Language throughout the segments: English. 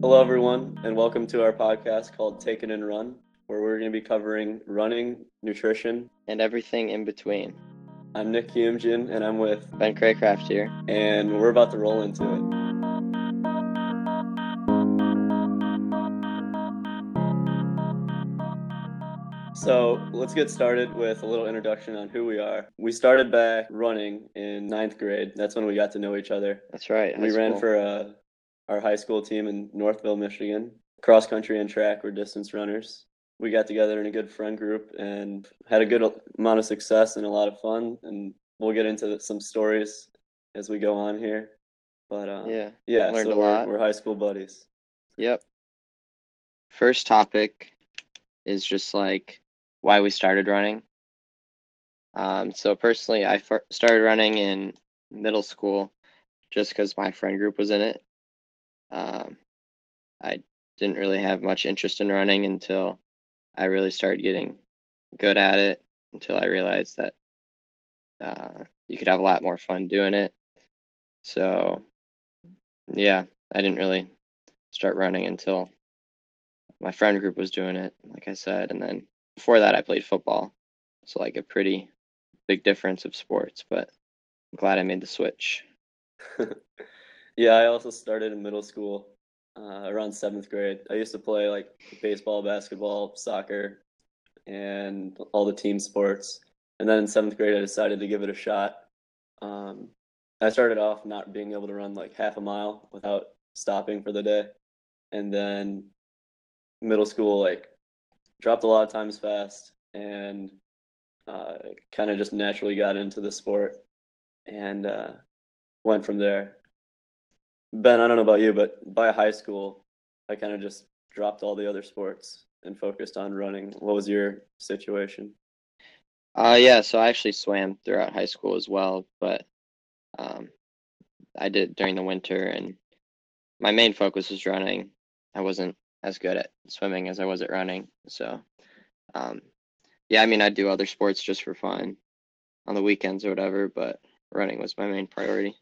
Hello, everyone, and welcome to our podcast called Take It and Run, where we're going to be covering running, nutrition, and everything in between. I'm Nick Kiumjin, and I'm with Ben Craycraft here. and we're about to roll into it. So let's get started with a little introduction on who we are. We started back running in ninth grade. That's when we got to know each other. That's right. we ran school. for uh, our high school team in Northville, Michigan. Cross country and track were distance runners. We got together in a good friend group and had a good amount of success and a lot of fun. And we'll get into some stories as we go on here. But uh, Yeah. yeah, learned so a we're, lot. we're high school buddies. Yep. First topic is just like why we started running. Um, so personally, I started running in middle school just because my friend group was in it. Um, I didn't really have much interest in running until I really started getting good at it. Until I realized that uh, you could have a lot more fun doing it. So, yeah, I didn't really start running until my friend group was doing it, like I said. And then before that, I played football. So, like, a pretty big difference of sports, but I'm glad I made the switch. yeah, I also started in middle school uh, around seventh grade. I used to play like baseball, basketball, soccer, and all the team sports. And then in seventh grade, I decided to give it a shot. Um, I started off not being able to run like half a mile without stopping for the day. And then middle school, like, dropped a lot of times fast and uh, kind of just naturally got into the sport and uh, went from there. Ben, I don't know about you, but by high school, I kind of just dropped all the other sports and focused on running. What was your situation? Uh, yeah, so I actually swam throughout high school as well, but um, I did during the winter, and my main focus was running. I wasn't as good at swimming as I was at running, so um, yeah, I mean, I'd do other sports just for fun on the weekends or whatever, but running was my main priority,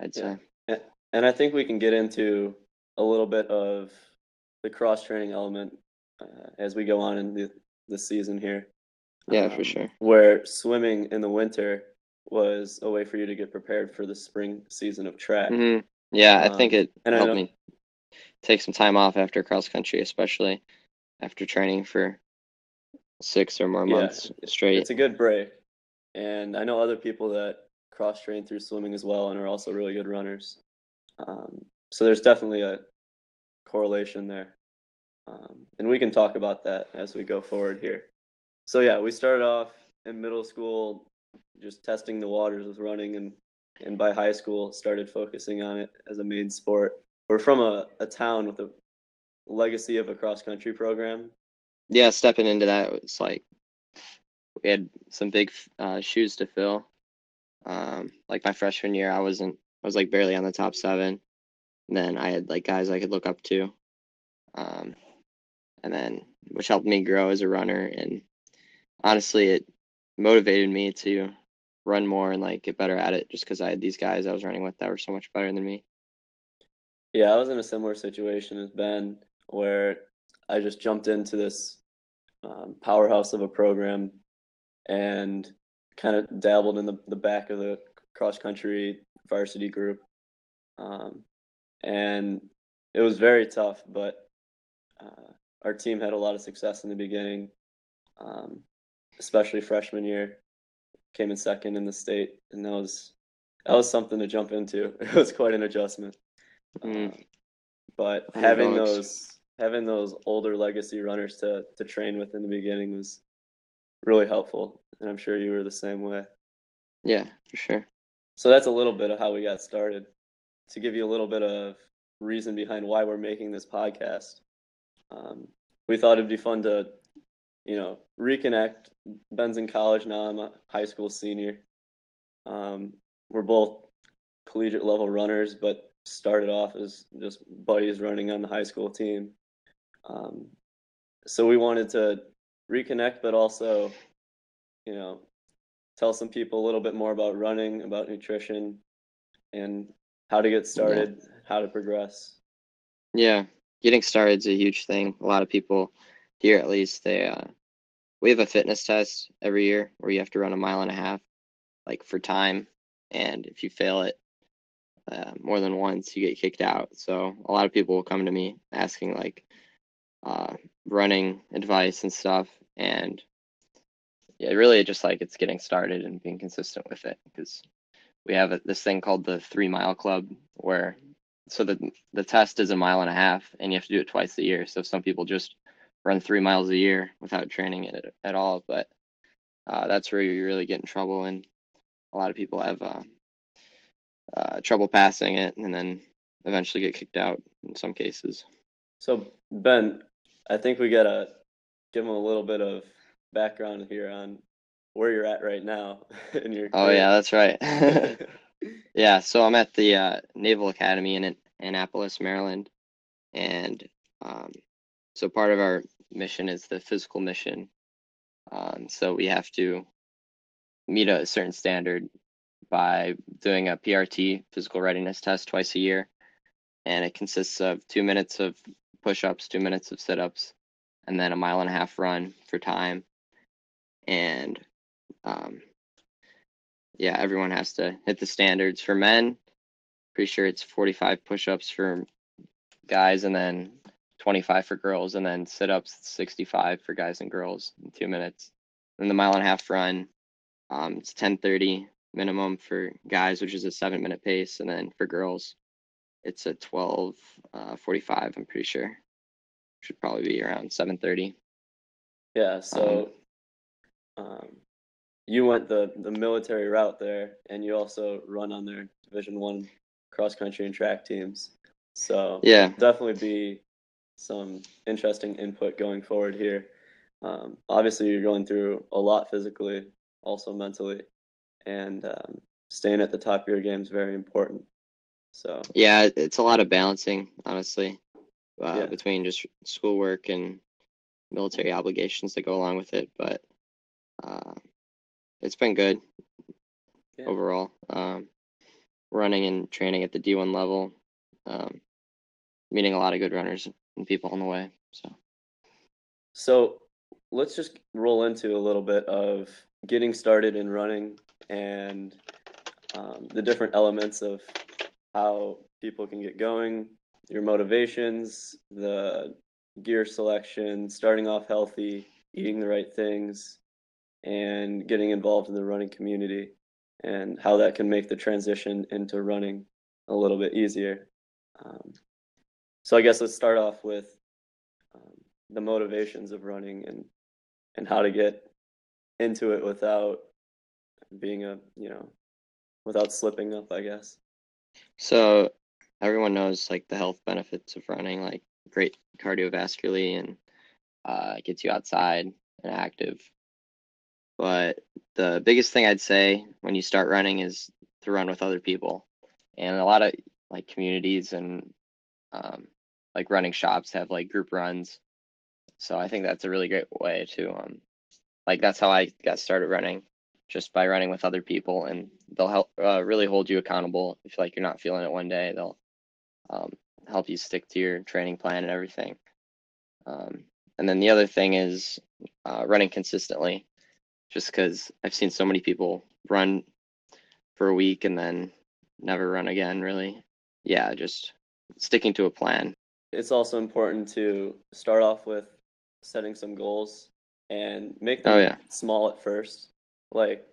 I'd Yeah. say. And I think we can get into a little bit of the cross training element uh, as we go on in the, the season here. Yeah, for Um, sure. Where swimming in the winter was a way for you to get prepared for the spring season of track. hmm Yeah, I think Um, it and helped me take some time off after cross country, especially after training for six or more Yeah, months straight. It's a good break. And I know other people that cross train through swimming as well and are also really good runners. Um, so there's definitely a correlation there. Um, and we can talk about that as we go forward here. So yeah, we started off in middle school just testing the waters with running and and by high school started focusing on it as a main sport. We're from a, a town with a legacy of a cross country program. yeah, stepping into that was like we had some big uh, shoes to fill. Um, like my freshman year, I wasn't, I was like barely on the top seven. And then I had like guys I could look up to, um, and then which helped me grow as a runner. And honestly, it motivated me to run more and like get better at it, just because I had these guys I was running with that were so much better than me. Yeah, I was in a similar situation as Ben, where I just jumped into this um, powerhouse of a program and kind of dabbled in the, the back of the cross country varsity group. Um, and it was very tough, but uh, our team had a lot of success in the beginning, um, especially freshman year. Came in second in the state, and that was that was something to jump into. It was quite an adjustment. Mm. But Underdogs. having those having those older legacy runners to to train with in the beginning was really helpful, and I'm sure you were the same way. Yeah, for sure. So that's a little bit of how we got started. To give you a little bit of reason behind why we're making this podcast, um, we thought it'd be fun to, you know, reconnect. Ben's in college now. I'm a high school senior. Um, we're both collegiate level runners, but started off as just buddies running on the high school team. Um, so we wanted to reconnect, but also you know, tell some people a little bit more about running, about nutrition, and how to get started, how to progress. Yeah, getting started is a huge thing. A lot of people here, at least, they uh, we have a fitness test every year where you have to run a mile and a half, like for time, and if you fail it uh, more than once, you get kicked out. So a lot of people will come to me asking like uh, running advice and stuff, and yeah, really just like it's getting started and being consistent with it. Because we have a, this thing called the three mile club where so the the test is a mile and a half and you have to do it twice a year. So some people just run three miles a year without training it at all. But uh, that's where you really get in trouble. And a lot of people have uh, uh, trouble passing it and then eventually get kicked out in some cases. So Ben, I think we gotta give them a little bit of background here on where you're at right now in your oh yeah that's right. Yeah, so I'm at the uh, Naval Academy in Annapolis, Maryland, and um, so part of our mission is the physical mission. Um, so we have to meet a certain standard by doing a PRT, physical readiness test, twice a year, and it consists of two minutes of push-ups, two minutes of sit-ups, and then a mile and a half run for time. And um, yeah, everyone has to hit the standards for men. Pretty sure it's 45 push-ups for guys and then 25 for girls and then sit-ups 65 for guys and girls in two minutes. And the mile and a half run, um, it's 10:30 minimum for guys, which is a seven minute pace, and then for girls, it's a 12 uh, 45. I'm pretty sure. Should probably be around 7:30. Yeah, so um, you went the the military route there, and you also run on their Division One cross country and track teams. So Yeah, definitely be some interesting input going forward here. Um, obviously, you're going through a lot physically, also mentally, and um, staying at the top of your game is very important. So yeah, it's a lot of balancing, honestly, uh, Yeah. between just schoolwork and military obligations that go along with it. But uh, it's been good Yeah. overall. Um, running and training at the D1 level, um, meeting a lot of good runners and people on the way. So So let's just roll into a little bit of getting started in running and um, the different elements of how people can get going, your motivations, the gear selection, starting off healthy, eating the right things, and getting involved in the running community, and how that can make the transition into running a little bit easier. Um, so I guess let's start off with um, the motivations of running and and how to get into it without being a you know without slipping up i guess So everyone knows like the health benefits of running, like great cardiovascularly and uh, gets you outside and active. But the biggest thing I'd say when you start running is to run with other people. And a lot of like communities and um, like running shops have like group runs. So I think that's a really great way to um, like that's how I got started running, just by running with other people, and they'll help uh, really hold you accountable. If like you're not feeling it one day, they'll um, help you stick to your training plan and everything. Um, and then the other thing is uh, running consistently, just because I've seen so many people run for a week and then never run again. Really, yeah, just sticking to a plan. it's also important to start off with setting some goals and make them Oh, yeah. small at first like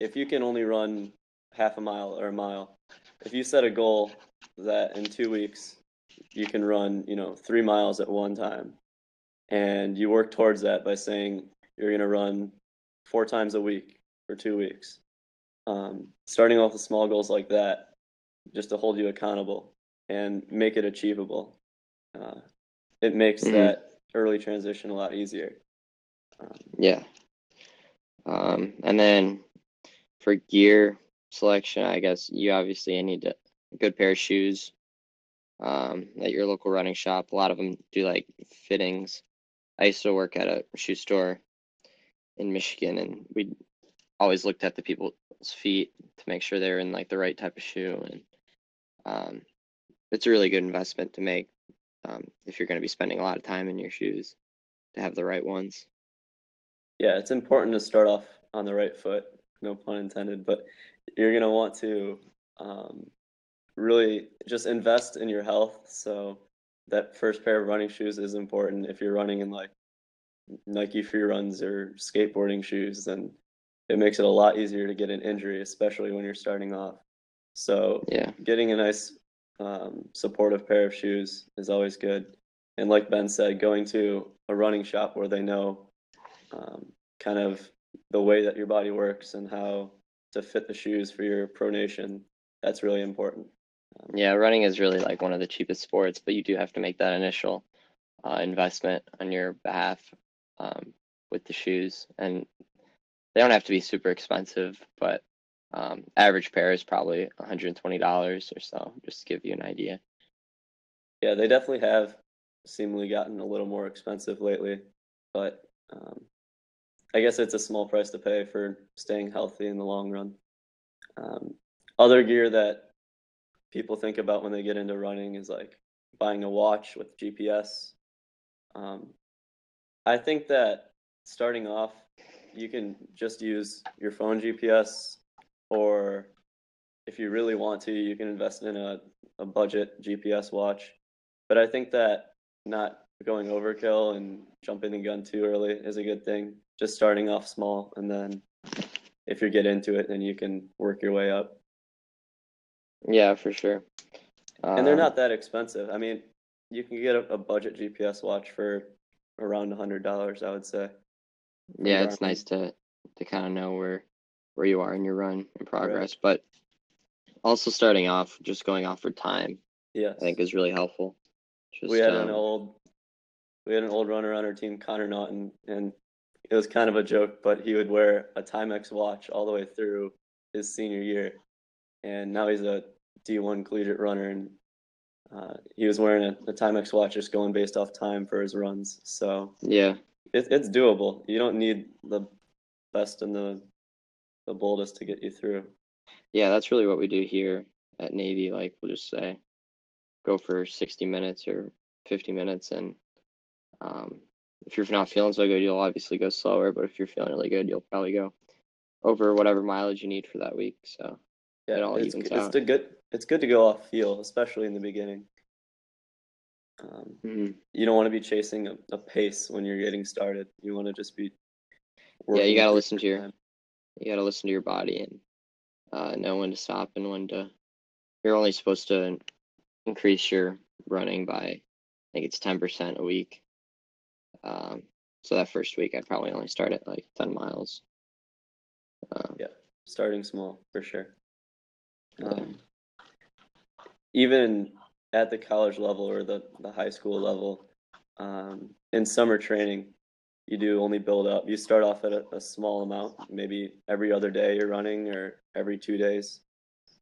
if you can only run half a mile or a mile if you set a goal that in two weeks you can run you know three miles at one time and you work towards that by saying you're going to run four times a week for two weeks um, starting off with small goals like that just to hold you accountable and make it achievable uh, it makes Mhm. that early transition a lot easier um, Yeah. Um, and then for gear selection, I guess you obviously need to, a good pair of shoes um, at your local running shop. A lot of them do like fittings. I used to work at a shoe store, in Michigan, and we always looked at the people's feet to make sure they're in like the right type of shoe, and um, it's a really good investment to make um, if you're going to be spending a lot of time in your shoes to have the right ones. Yeah, it's important to start off on the right foot, no pun intended, but you're gonna want to um, really just invest in your health. So that first pair of running shoes is important. If you're running in like Nike free runs or skateboarding shoes, then it makes it a lot easier to get an injury, especially when you're starting off. So Yeah, getting a nice um, supportive pair of shoes is always good. And like Ben said, going to a running shop where they know um, kind of the way that your body works and how to fit the shoes for your pronation, that's really important. yeah, running is really like one of the cheapest sports, but you do have to make that initial uh, investment on your behalf um, with the shoes, and they don't have to be super expensive, but um, average pair is probably $120 or so, just to give you an idea. Yeah, they definitely have seemingly gotten a little more expensive lately, but um, I guess it's a small price to pay for staying healthy in the long run. Um, other gear that people think about when they get into running is like buying a watch with GPS. Um, I think that starting off, you can just use your phone GPS, or if you really want to, you can invest in a, a budget GPS watch. But I think that not going overkill and jumping the gun too early is a good thing. Just starting off small, and then if you get into it, then you can work your way up. Yeah, for sure. And they're Um, not that expensive. I mean, you can get a, a budget GPS watch for around a hundred dollars, I would say. yeah, it's nice to to kind of know where where you are in your run and progress, but also starting off, just going off for time, yeah, I think is really helpful. Just, we had an um, old we had an old runner on our team, Connor Naughton, and it was kind of a joke, but he would wear a Timex watch all the way through his senior year, and now he's a D1 collegiate runner, and uh, he was wearing a, a Timex watch just going based off time for his runs. So yeah, it, it's doable. You don't need the best and the the boldest to get you through. yeah, that's really what we do here at Navy. Like we'll just say, go for 60 minutes or 50 minutes, and um, if you're not feeling so good, you'll obviously go slower. But if you're feeling really good, you'll probably go over whatever mileage you need for that week. So Yeah, It all it's, evens it's good. It's good to go off feel, especially in the beginning. Um, mhm. you don't want to be chasing a, a pace when you're getting started. You want to just be. yeah, you gotta listen to your time. you gotta listen to your body and uh, know when to stop and when to. You're only supposed to increase your running by, I think it's ten percent a week. Um, so that first week, I'd probably only start at like ten miles. Uh, Yeah, starting small for sure. Um, even at the college level or the, the high school level, um, in summer training, you do only build up. You start off at a, a small amount, maybe every other day you're running or every two days,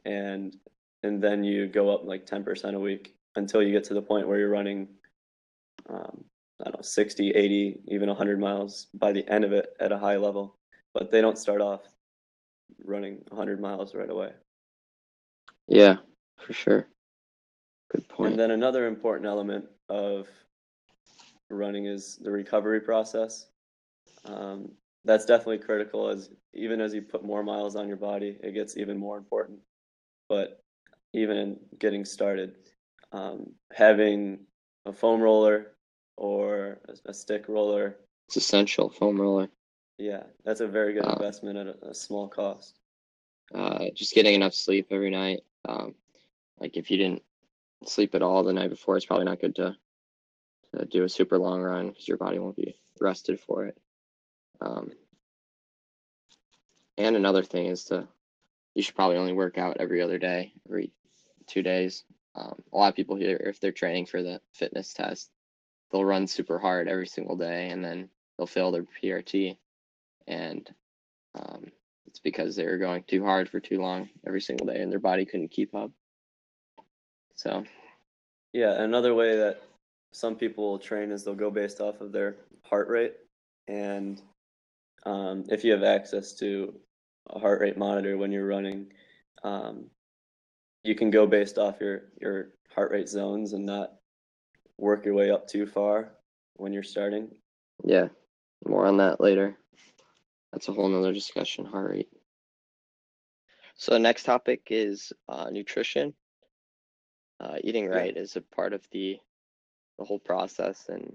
and and then you go up like ten percent a week until you get to the point where you're running, um, I don't know, 60, 80, even 100 miles by the end of it at a high level. But they don't start off running 100 miles right away. yeah, for sure. Good point. And then another important element of running is the recovery process. Um, that's definitely critical as even as you put more miles on your body, it gets even more important. But even in getting started, um, having a foam roller or a, a stick roller, it's essential foam roller. yeah, that's a very good Uh, investment at a, a small cost. Uh, just getting enough sleep every night. Um, like if you didn't sleep at all the night before, it's probably not good to, to do a super long run because your body won't be rested for it. Um, and another thing is to, you should probably only work out every other day, every two days. Um, a lot of people here, if they're training for the fitness test, they'll run super hard every single day and then they'll fail their PRT. And um, it's because they were going too hard for too long every single day and their body couldn't keep up. So, Yeah, another way that some people train is they'll go based off of their heart rate, and um, if you have access to a heart rate monitor when you're running, um, you can go based off your your heart rate zones and not work your way up too far when you're starting. Yeah, more on that later. That's a whole nother discussion, heart rate. So the next topic is uh, nutrition. Uh, eating Yeah. right is a part of the the whole process and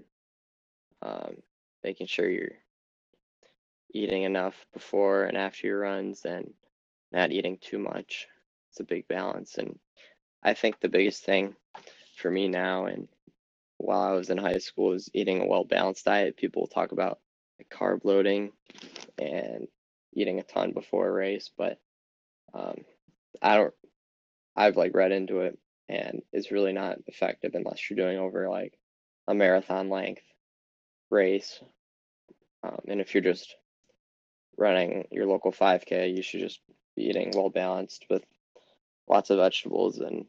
um, making sure you're eating enough before and after your runs and not eating too much. It's a big balance. And I think the biggest thing for me now and while I was in high school is eating a well balanced diet. People talk about carb loading and eating a ton before a race, but um, I don't. I've like read into it, and it's really not effective unless you're doing over like a marathon length race. Um, and if you're just running your local 5K, you should just be eating well balanced with lots of vegetables and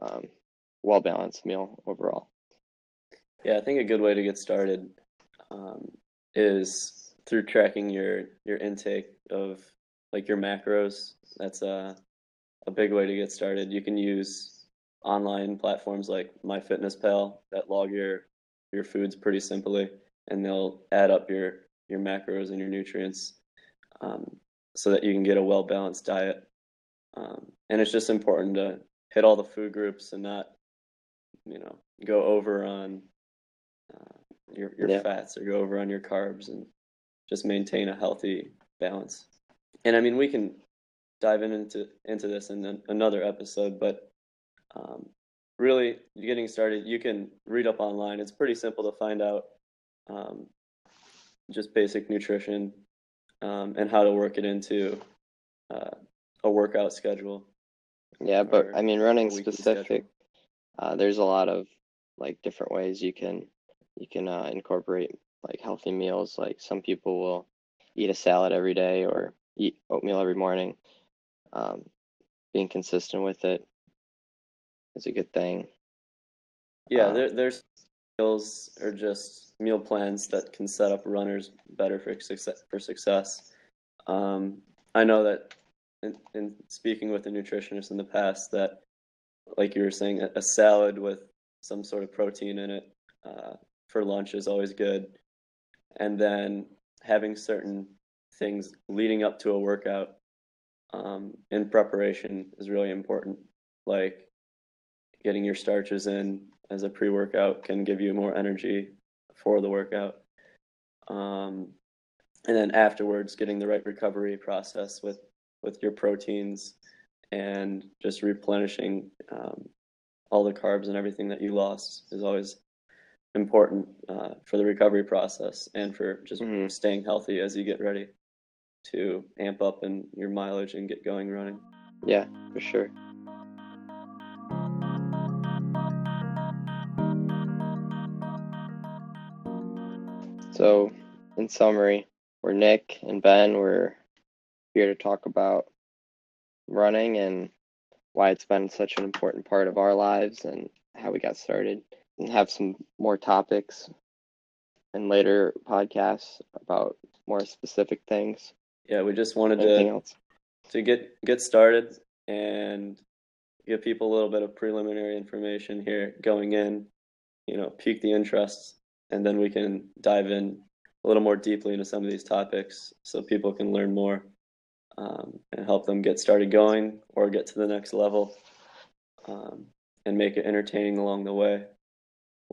um, well balanced meal overall. Yeah, I think a good way to get started um, is through tracking your your intake of like your macros. That's a a big way to get started. You can use online platforms like MyFitnessPal that log your your foods pretty simply, and they'll add up your your macros and your nutrients um, so that you can get a well balanced diet. Um, and it's just important to hit all the food groups and not, you know, go over on your your Yeah. fats or go over on your carbs and just maintain a healthy balance. And I mean, we can dive into into this in another episode, but um, really getting started, you can read up online. It's pretty simple to find out um, just basic nutrition um, and how to work it into uh, a workout schedule. Yeah, but I mean, running specific, uh, there's a lot of like different ways you can you can uh, incorporate like healthy meals. Like some people will eat a salad every day or eat oatmeal every morning. Um, being consistent with it is a good thing. Yeah, Uh, there, there's meals or just meal plans that can set up runners better for success. For success, um, I know that in, in speaking with a nutritionist in the past, that like you were saying, a, a salad with some sort of protein in it uh, for lunch is always good, and then having certain things leading up to a workout um, in preparation is really important, like getting your starches in as a pre-workout can give you more energy for the workout. Um, and then afterwards, getting the right recovery process with with your proteins and just replenishing um, all the carbs and everything that you lost is always important uh, for the recovery process and for just Mhm. staying healthy as you get ready to amp up in your mileage and get going running. Yeah, for sure. So, in summary, we're Nick and Ben. We're here to talk about running and why it's been such an important part of our lives and how we got started, and have some more topics in later podcasts about more specific things. Yeah, we just wanted Anything to else? to get get started and give people a little bit of preliminary information here going in, you know, pique the interest, and then we can dive in a little more deeply into some of these topics so people can learn more um, and help them get started going or get to the next level um, and make it entertaining along the way.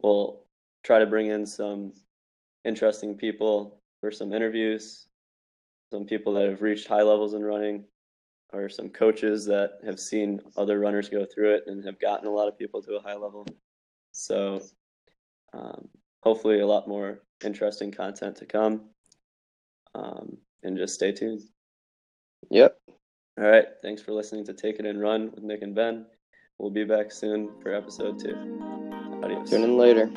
We'll try to bring in some interesting people for some interviews, some people that have reached high levels in running, or some coaches that have seen other runners go through it and have gotten a lot of people to a high level. So, um, hopefully, a lot more interesting content to come. Um, and just stay tuned. Yep. All right. Thanks for listening to Take It and Run with Nick and Ben. We'll be back soon for episode two. Adios. Tune in later.